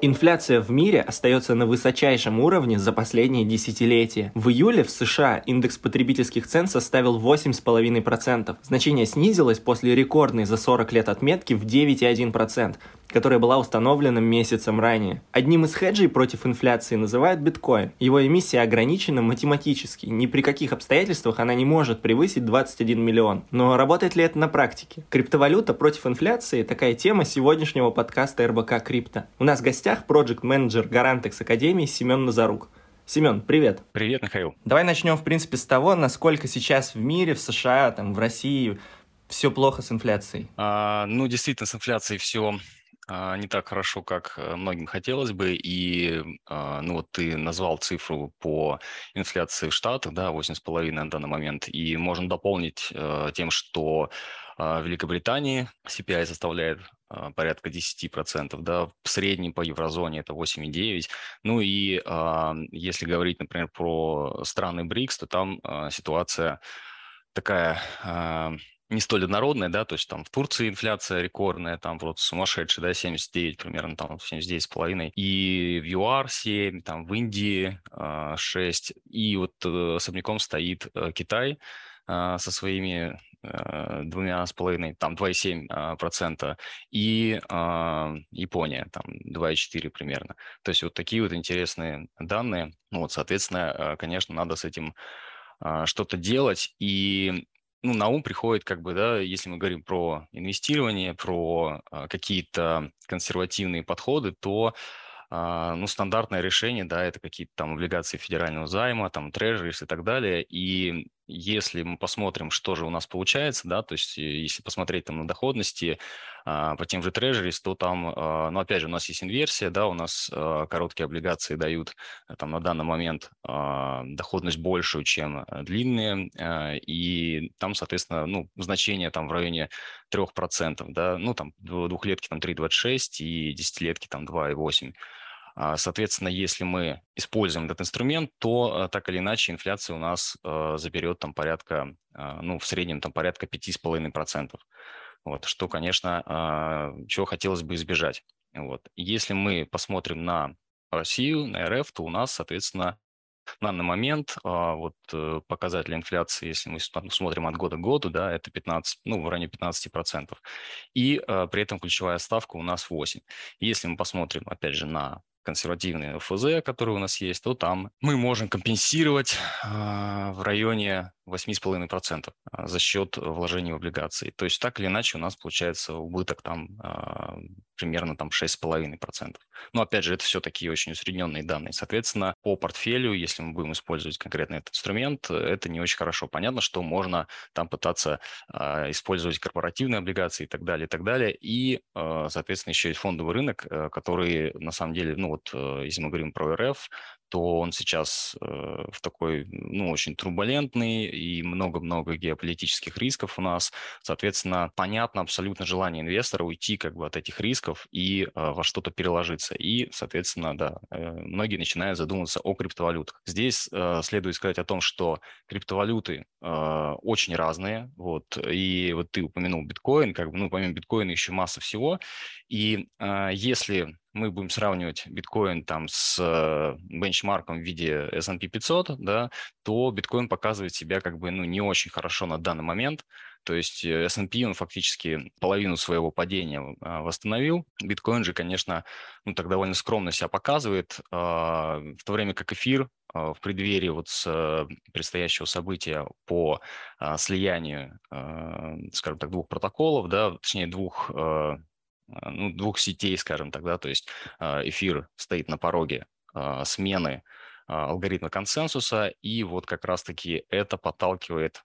Инфляция в мире остается на высочайшем уровне за последние десятилетия. В июле в США индекс потребительских цен составил 8,5%. Значение снизилось после рекордной за 40 лет отметки в 9,1%, которая была установлена месяцем ранее. Одним из хеджей против инфляции называют биткоин. Его эмиссия ограничена математически, ни при каких обстоятельствах она не может превысить 21 миллион. Но работает ли это на практике? Криптовалюта против инфляции – такая тема сегодняшнего подкаста РБК Крипто. У нас в гостях проект-менеджер Гарантекс Академии Семен Назарук. Семен, привет. Привет, Михаил. Давай начнем, в принципе, с того, насколько сейчас в мире, в США, там, в России все плохо с инфляцией. А, ну, действительно, с инфляцией все не так хорошо, как э, многим хотелось бы. И, а, ну, вот ты назвал цифру по инфляции в Штатах, да, 8,5 на данный момент. И можно дополнить э, тем, что а, в Великобритании CPI составляет порядка 10%, да, в среднем по еврозоне это 8,9%. Ну и если говорить, например, про страны БРИКС, то там ситуация такая не столь однородная, да, то есть там в Турции инфляция рекордная, там просто сумасшедшая, да, 79 примерно, там 79,5, и в ЮАР 7, там в Индии 6, а, и вот э, особняком стоит э, Китай а, со своими э, двумя с половиной, там 2,7 процента, и Япония там 2,4 примерно. То есть вот такие вот интересные данные. Ну вот, соответственно, конечно, надо с этим что-то делать. И ну, на ум приходит, как бы, да, если мы говорим про инвестирование, про а, какие-то консервативные подходы, то а, ну, стандартное решение, да, это какие-то там облигации федерального займа, там, трежерис и так далее. И если мы посмотрим, что же у нас получается, да, то есть э, если посмотреть там на доходности а, по тем же трежерис, то там, ну, опять же, у нас есть инверсия, да, у нас а, короткие облигации дают э, там на данный момент доходность большую, чем э, длинные, и там, соответственно, ну, значение там в районе 3%, да, ну, там двухлетки там 3,26 и десятилетки там 2,8%. А, соответственно, если мы используем этот инструмент, то э, так или иначе инфляция у нас э, заберет там порядка, а, ну, в среднем там порядка 5,5%. Вот, что, конечно, а, чего хотелось бы избежать. Вот. Если мы посмотрим на Россию, на РФ, то у нас, соответственно, на данный момент вот э, показатели инфляции, если мы смотрим от года к году, да, это 15, ну, в районе 15%. И при этом ключевая ставка у нас 8. Если мы посмотрим, опять же, на консервативные ФЗ, которые у нас есть, то там мы можем компенсировать э, в районе 8,5% а, за счет вложений в облигации. То есть так или иначе у нас получается убыток там э, примерно там 6,5%. Но опять же, это все такие очень усредненные данные. Соответственно, по портфелю, если мы будем использовать конкретно этот инструмент, это не очень хорошо. Понятно, что можно там пытаться э, использовать корпоративные облигации и так далее, и так далее. И, э, соответственно, еще есть фондовый рынок, э, который на самом деле, ну вот, э, если мы говорим про РФ, то он сейчас э, в такой, ну, очень турбулентный и много-много геополитических рисков у нас. Соответственно, понятно абсолютно желание инвестора уйти как бы от этих рисков и э, во что-то переложиться. И, соответственно, да, э, многие начинают задумываться о криптовалютах. Здесь э, следует сказать о том, что криптовалюты э, очень разные. Вот, и вот ты упомянул биткоин, как бы, ну, помимо биткоина еще масса всего. И э, если мы будем сравнивать биткоин там с э, бенчмарком в виде S&P 500, да, то биткоин показывает себя как бы ну, не очень хорошо на данный момент. То есть э, S&P он фактически половину своего падения а, восстановил. Биткоин же, конечно, ну, так довольно скромно себя показывает, а, в то время как эфир а, в преддверии вот с э, предстоящего события по слиянию, скажем так, двух протоколов, да, точнее двух а, ну, двух сетей, скажем так, да, то есть а, эфир стоит на пороге а, смены алгоритма консенсуса, и вот как раз-таки это подталкивает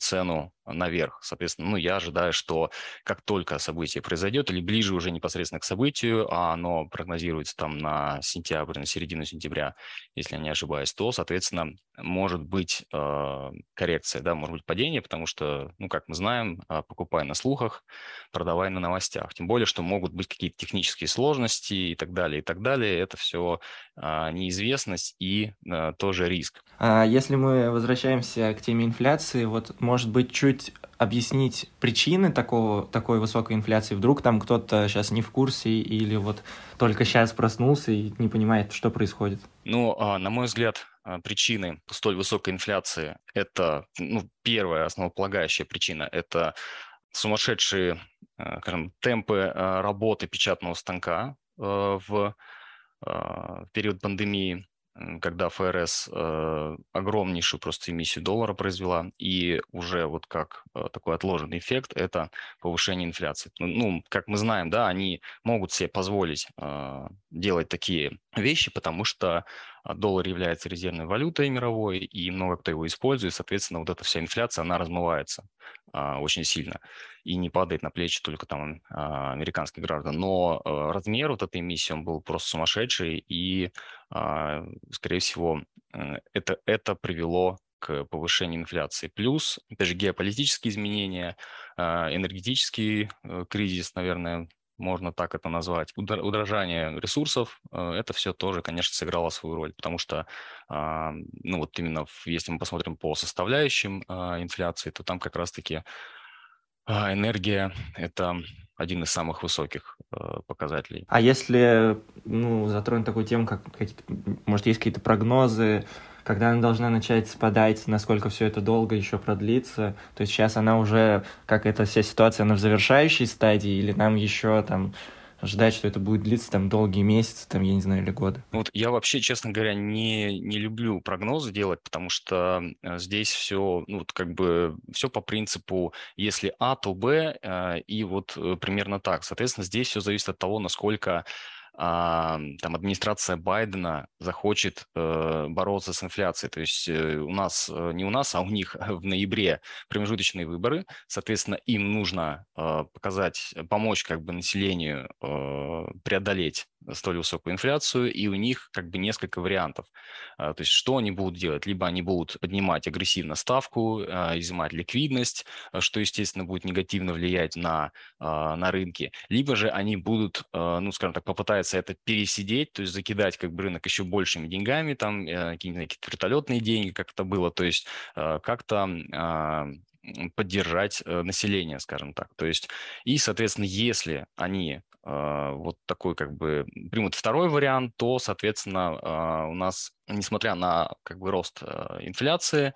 цену наверх. Соответственно, ну, я ожидаю, что как только событие произойдет, или ближе уже непосредственно к событию, а оно прогнозируется там на сентябрь, на середину сентября, если я не ошибаюсь, то, соответственно, может быть э, коррекция, да, может быть падение, потому что, ну, как мы знаем, э, покупай на слухах, продавай на новостях. Тем более, что могут быть какие-то технические сложности и так далее, и так далее. Это все э, неизвестность и э, тоже риск. А если мы возвращаемся к теме инфляции, вот, может быть, чуть как-нибудь объяснить причины такого, такой высокой инфляции? Вдруг там кто-то сейчас не в курсе или вот только сейчас проснулся и не понимает, что происходит? Ну, а, на мой взгляд, а, причины столь высокой инфляции – это, ну, первая основополагающая причина – это сумасшедшие, а, скажем, темпы работы печатного станка в период пандемии когда ФРС э, огромнейшую просто эмиссию доллара произвела, и уже вот как э, такой отложенный эффект – это повышение инфляции. Ну, ну, как мы знаем, да, они могут себе позволить э, делать такие вещи, потому что доллар является резервной валютой мировой, и много кто его использует, соответственно, вот эта вся инфляция, она размывается а, очень сильно и не падает на плечи только там а, американских граждан. Но а, размер вот этой эмиссии, он был просто сумасшедший, и, а, скорее всего, это, это привело к повышению инфляции. Плюс, опять же, геополитические изменения, а, энергетический э, кризис, наверное, можно так это назвать, удорожание ресурсов, э, это все тоже, конечно, сыграло свою роль, потому что, а, ну вот именно если мы посмотрим по составляющим а, инфляции, то там как раз-таки а, энергия – это один из самых высоких э, показателей. А если ну, затронуть такую тему, как, может, есть какие-то прогнозы, когда она должна начать спадать, насколько все это долго еще продлится. То есть сейчас она уже, как эта вся ситуация, она в завершающей стадии, или нам еще там ждать, что это будет длиться там долгие месяцы, там, я не знаю, или годы. Вот я вообще, честно говоря, не, не люблю прогнозы делать, потому что э, здесь все, ну, вот как бы все по принципу, если А, то Б, э, и вот э, примерно так. Соответственно, здесь все зависит от того, насколько там администрация Байдена захочет э, бороться с инфляцией. То есть э, у нас, э, не у нас, а у них в ноябре промежуточные выборы. Соответственно, им нужно показать, помочь как бы населению преодолеть столь высокую инфляцию, и у них как бы несколько вариантов. А, то есть что они будут делать? Либо они будут поднимать агрессивно ставку, а, изымать ликвидность, а, что, естественно, будет негативно влиять на, на рынки, либо же они будут, ну, скажем так, попытаются это пересидеть, то есть закидать как бы рынок еще большими деньгами, там э, какие-то вертолетные деньги, как это было, то есть как-то поддержать э, население, скажем так. То есть, и, соответственно, если они а, вот такой как бы примут второй вариант, то, соответственно, а, у нас, несмотря на как бы рост а, инфляции,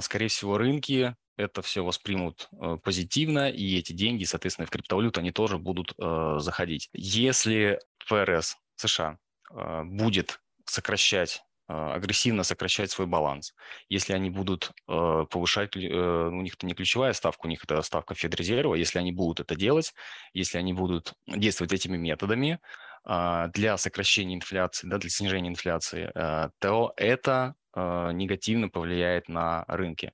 скорее всего, рынки это все воспримут позитивно, и эти деньги, соответственно, в криптовалюту они тоже будут заходить. Если ФРС США будет сокращать агрессивно сокращать свой баланс. Если они будут э, повышать, э, у них это не ключевая ставка, у них это ставка Федрезерва, если они будут это делать, если они будут действовать этими методами э, для сокращения инфляции, да, для снижения инфляции, э, то это э, негативно повлияет на рынки.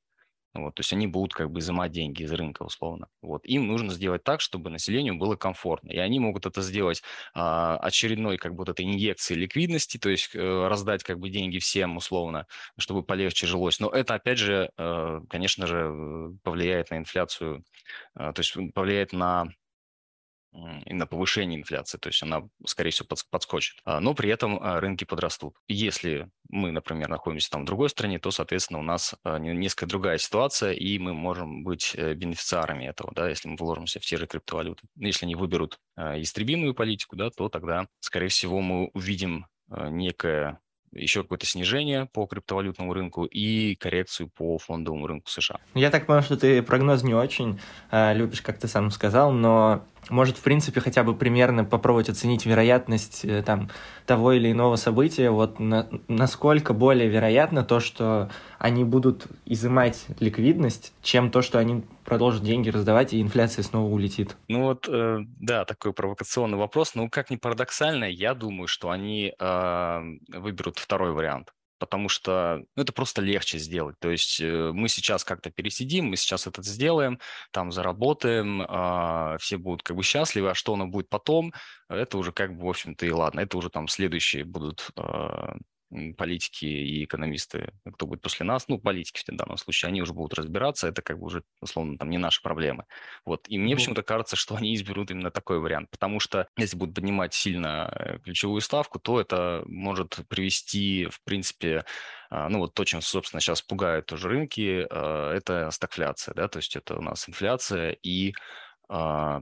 Вот, то есть они будут как бы изымать деньги из рынка условно. Вот. Им нужно сделать так, чтобы населению было комфортно. И они могут это сделать а, очередной как бы вот этой инъекции ликвидности, то есть э, раздать как бы деньги всем условно, чтобы полегче жилось. Но это опять же, э, конечно же, э, повлияет на инфляцию, э, то есть повлияет на и на повышение инфляции, то есть она, скорее всего, подскочит. А, но при этом а, рынки подрастут. Если мы, например, находимся там в другой стране, то, соответственно, у нас а, несколько другая ситуация, и мы можем быть э, бенефициарами этого, да, если мы вложимся в те же криптовалюты. Если они выберут истребимую политику, да, то тогда, скорее всего, мы увидим некое еще какое-то снижение по криптовалютному рынку и коррекцию по фондовому рынку США. Я так понял, что ты прогноз не очень э, любишь, как ты сам сказал, но может, в принципе, хотя бы примерно попробовать оценить вероятность э, там, того или иного события, вот на, насколько более вероятно то, что они будут изымать ликвидность, чем то, что они продолжат деньги раздавать, и инфляция снова улетит. Ну вот, э, да, такой провокационный вопрос. Ну, как ни парадоксально, я думаю, что они э, выберут второй вариант потому что ну, это просто легче сделать. То есть э, мы сейчас как-то пересидим, мы сейчас это сделаем, там заработаем, э, все будут как бы счастливы, а что оно будет потом, это уже как бы, в общем-то, и ладно. Это уже там следующие будут э, политики и экономисты, кто будет после нас, ну, политики в данном случае, они уже будут разбираться, это как бы уже, условно, там не наши проблемы. Вот. И мне mm-hmm. почему-то кажется, что они изберут именно такой вариант, потому что если будут поднимать сильно э, ключевую ставку, то это может привести, в принципе, а, ну, вот то, чем, собственно, сейчас пугают тоже рынки, а, это стагфляция, да, то есть это у нас инфляция и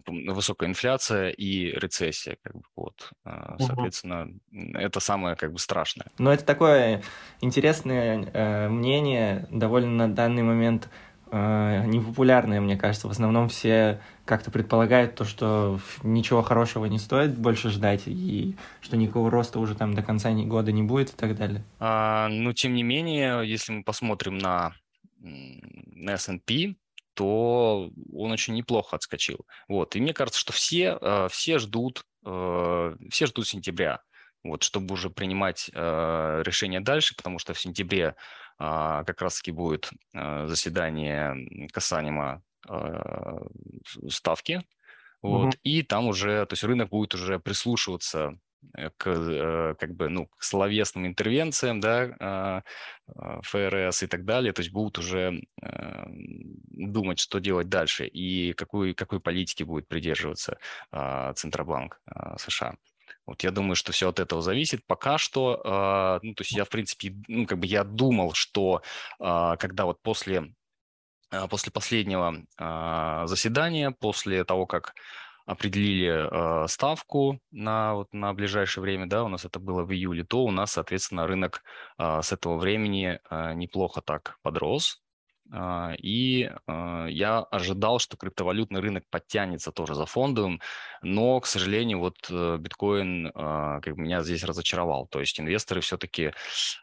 высокая инфляция и рецессия, как бы вот, а, соответственно, угу. это самое как бы страшное. Но это такое интересное э, мнение, довольно на данный момент э, непопулярное, мне кажется. В основном все как-то предполагают то, что ничего хорошего не стоит больше ждать, и что никакого роста уже там до конца года не будет и так далее. А, ну, тем не менее, если мы посмотрим на, на S&P, то он очень неплохо отскочил. Вот. И мне кажется, что все, э, все ждут, э, все ждут сентября, вот, чтобы уже принимать э, решение дальше, потому что в сентябре как раз-таки будет заседание касаемо ставки, вот, угу. и там уже, то есть рынок будет уже прислушиваться к э, как бы ну к словесным интервенциям, да, а, а, ФРС и так далее, то есть будут уже э, думать, что делать дальше и какой какой политики будет придерживаться а, Центробанк США. Вот я думаю, что все от этого зависит. Пока что, ну, то есть я, в принципе, ну, как бы я думал, что когда вот после, после последнего заседания, после того, как определили э, ставку на, вот, на ближайшее время, да, у нас это было в июле, то у нас, соответственно, рынок э, с этого времени э, неплохо так подрос. Э, и э, я ожидал, что криптовалютный рынок подтянется тоже за фондовым, но, к сожалению, вот э, биткоин как бы меня здесь разочаровал. То есть инвесторы все-таки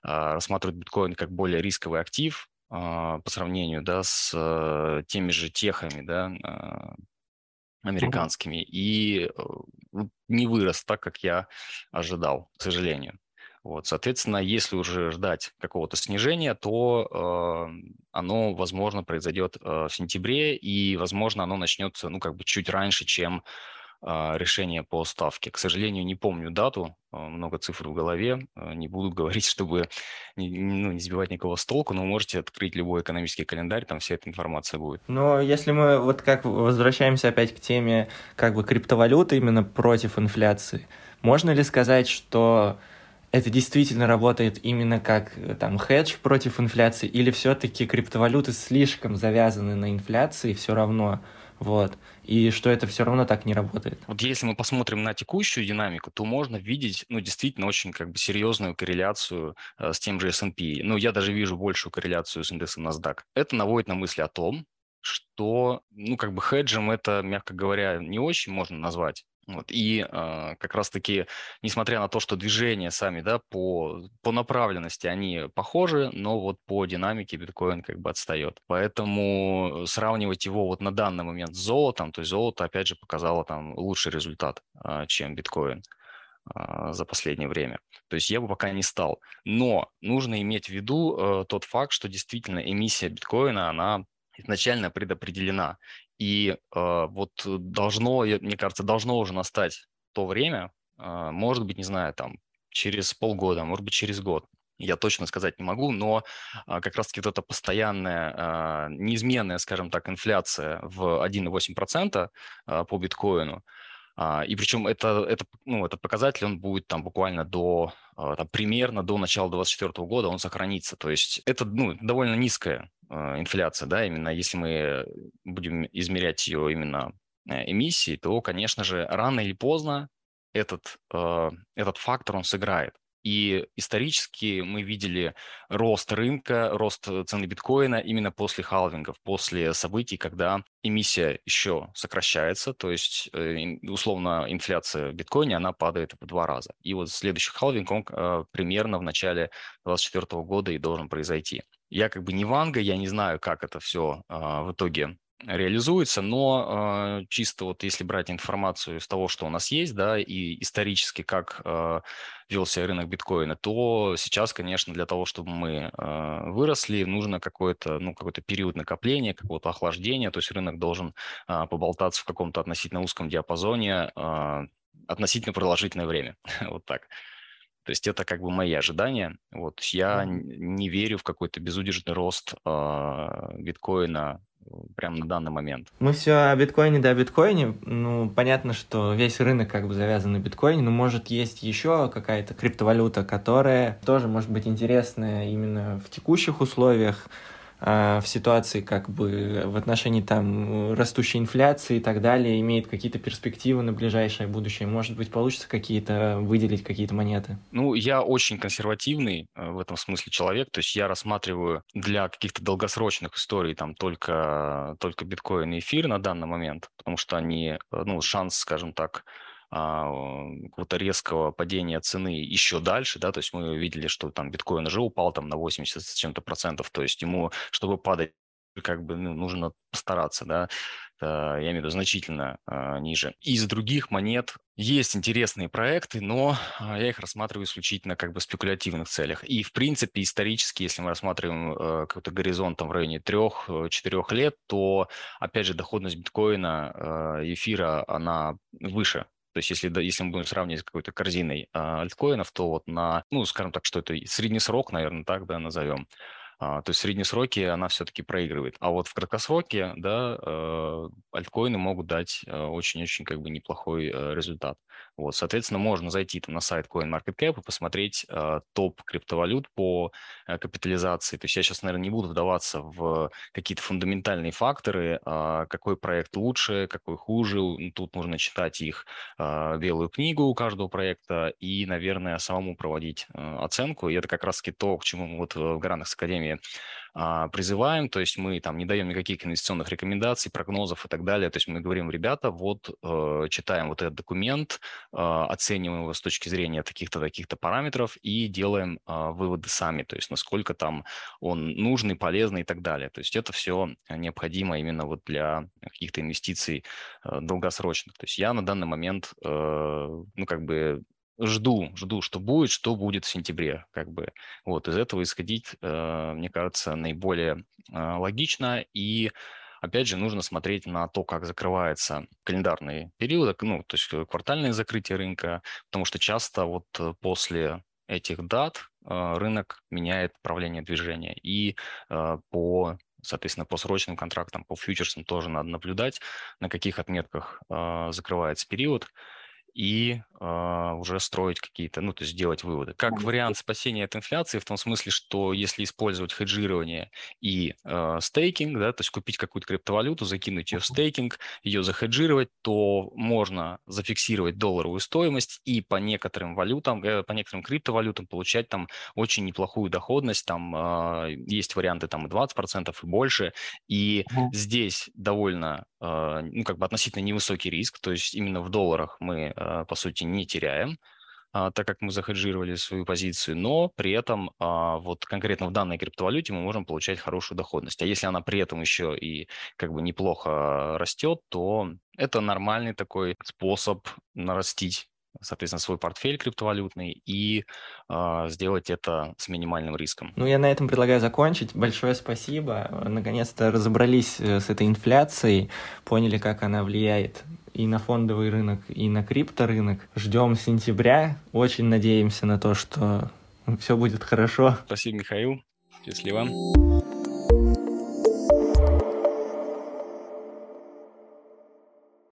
рассматривают биткоин как более рисковый актив, по сравнению да, с теми же техами, да, американскими, и э, не вырос так, как я ожидал, к сожалению. Вот, соответственно, если уже ждать какого-то снижения, то э, оно, возможно, произойдет э, в сентябре, и, возможно, оно начнется, ну, как бы чуть раньше, чем решение по ставке. К сожалению, не помню дату, а, много цифр в голове, а, не буду говорить, чтобы ну, не сбивать никого с толку, но можете открыть любой экономический календарь, там вся эта информация будет. Но если мы вот как возвращаемся опять к теме как бы криптовалюты именно против инфляции, можно ли сказать, что это действительно работает именно как там хедж против инфляции, или все-таки криптовалюты слишком завязаны на инфляции все равно? Вот. И что это все равно так не работает. Вот если мы посмотрим на текущую динамику, то можно видеть, ну, действительно, очень как бы серьезную корреляцию э, с тем же S&P. Ну, я даже вижу большую корреляцию с индексом NASDAQ. Это наводит на мысли о том, что, ну, как бы хеджем это, мягко говоря, не очень можно назвать. Вот. И э, как раз-таки, несмотря на то, что движения сами да, по, по направленности, они похожи, но вот по динамике биткоин как бы отстает. Поэтому сравнивать его вот на данный момент с золотом, то есть золото, опять же, показало там лучший результат, э, чем биткоин за последнее время. То есть я бы пока не стал. Но нужно иметь в виду э, тот факт, что действительно эмиссия биткоина, она изначально предопределена. И э, вот должно, мне кажется, должно уже настать то время, э, может быть, не знаю, там, через полгода, может быть, через год. Я точно сказать не могу, но а, как раз-таки вот эта постоянная, неизменная, скажем так, инфляция в 1,8% а, по биткоину, и причем это, это, ну, этот показатель, он будет там буквально до, а, там, примерно до начала 2024 года, он сохранится. То есть это ну, довольно низкая Э, инфляция, да, именно если мы будем измерять ее именно э, эмиссией, то, конечно же, рано или поздно этот, этот фактор, он сыграет. И исторически мы видели рост рынка, рост цены биткоина именно после халвингов, после событий, когда эмиссия еще сокращается, то есть условно инфляция в биткоине, она падает в два раза. И вот следующий халвинг, он примерно в начале 2024 года и должен произойти. Я как бы не Ванга, я не знаю, как это все в итоге реализуется, но э, чисто вот если брать информацию из того, что у нас есть, да, и исторически как э, велся рынок биткоина, то сейчас, конечно, для того, чтобы мы э, выросли, нужно какой-то, ну, какой-то период накопления, какого-то охлаждения, то есть рынок должен э, поболтаться в каком-то относительно узком диапазоне э, относительно продолжительное время, вот так. То есть это как бы мои ожидания. Вот я не верю в какой-то безудержный рост э, биткоина прямо на данный момент. Мы все о биткоине да о биткоине. Ну, понятно, что весь рынок как бы завязан на биткоине, но может есть еще какая-то криптовалюта, которая тоже может быть интересная именно в текущих условиях, в ситуации как бы в отношении там растущей инфляции и так далее имеет какие-то перспективы на ближайшее будущее? Может быть, получится какие-то выделить какие-то монеты? Ну, я очень консервативный э, в этом смысле человек, то есть я рассматриваю для каких-то долгосрочных историй там только, только биткоин и эфир на данный момент, потому что они, э, ну, шанс, скажем так, а, какого-то резкого падения цены еще дальше, да, то есть мы видели, что там биткоин уже упал там на 80 с чем-то процентов, то есть ему, чтобы падать, как бы ну, нужно постараться, да, я имею в виду значительно э, ниже. Из других монет есть интересные проекты, но я их рассматриваю исключительно как бы в спекулятивных целях. И, в принципе, исторически, если мы рассматриваем э, какой-то горизонт там, в районе 3-4 лет, то, опять же, доходность биткоина, э, эфира, она выше то есть если, если мы будем сравнивать с какой-то корзиной а, альткоинов, то вот на, ну, скажем так, что это средний срок, наверное, так, да, назовем, то есть в средние сроки она все-таки проигрывает. А вот в краткосроке, да, э, альткоины могут дать э, очень-очень как бы неплохой э, результат. Вот, соответственно, можно зайти там на сайт CoinMarketCap и посмотреть топ криптовалют по капитализации. То есть я сейчас, наверное, не буду вдаваться в какие-то фундаментальные факторы, а, какой проект лучше, какой хуже. Тут нужно читать их белую книгу у каждого проекта и, наверное, самому проводить оценку. И это как раз-таки то, к чему мы вот в Гранах Академии а, призываем, то есть мы там не даем никаких инвестиционных рекомендаций, прогнозов и так далее, то есть мы говорим, ребята, вот э, читаем вот этот документ, э, оцениваем его с точки зрения таких-то, таких-то параметров и делаем э, выводы сами, то есть насколько там он нужный, полезный и так далее. То есть это все необходимо именно вот для каких-то инвестиций долгосрочных. То есть я на данный момент, ну как бы жду, жду, что будет, что будет в сентябре, как бы. Вот, из этого исходить, э, мне кажется, наиболее э, логично и Опять же, нужно смотреть на то, как закрывается календарный период, ну, то есть квартальное закрытие рынка, потому что часто вот после этих дат рынок меняет направление движения. И по соответственно, по срочным контрактам, по фьючерсам тоже надо наблюдать, на каких отметках закрывается период и э, уже строить какие-то, ну, то есть делать выводы. Как вариант спасения от инфляции в том смысле, что если использовать хеджирование и э, стейкинг, да, то есть купить какую-то криптовалюту, закинуть ее в стейкинг, ее захеджировать, то можно зафиксировать долларовую стоимость и по некоторым валютам, э, по некоторым криптовалютам получать там очень неплохую доходность, там э, есть варианты там и 20% и больше, и mm-hmm. здесь довольно, э, ну, как бы относительно невысокий риск, то есть именно в долларах мы э, Э, по сути, не теряем, а, так как мы захеджировали свою позицию, но при этом а, вот конкретно в данной криптовалюте мы можем получать хорошую доходность. А если она при этом еще и как бы неплохо растет, то это нормальный такой способ нарастить соответственно, свой портфель криптовалютный и э, сделать это с минимальным риском. Ну, я на этом предлагаю закончить. Большое спасибо. Наконец-то разобрались э, с этой инфляцией, поняли, как она влияет и на фондовый рынок, и на крипторынок. Ждем сентября. Очень надеемся на то, что все будет хорошо. Спасибо, Михаил. Счастливо.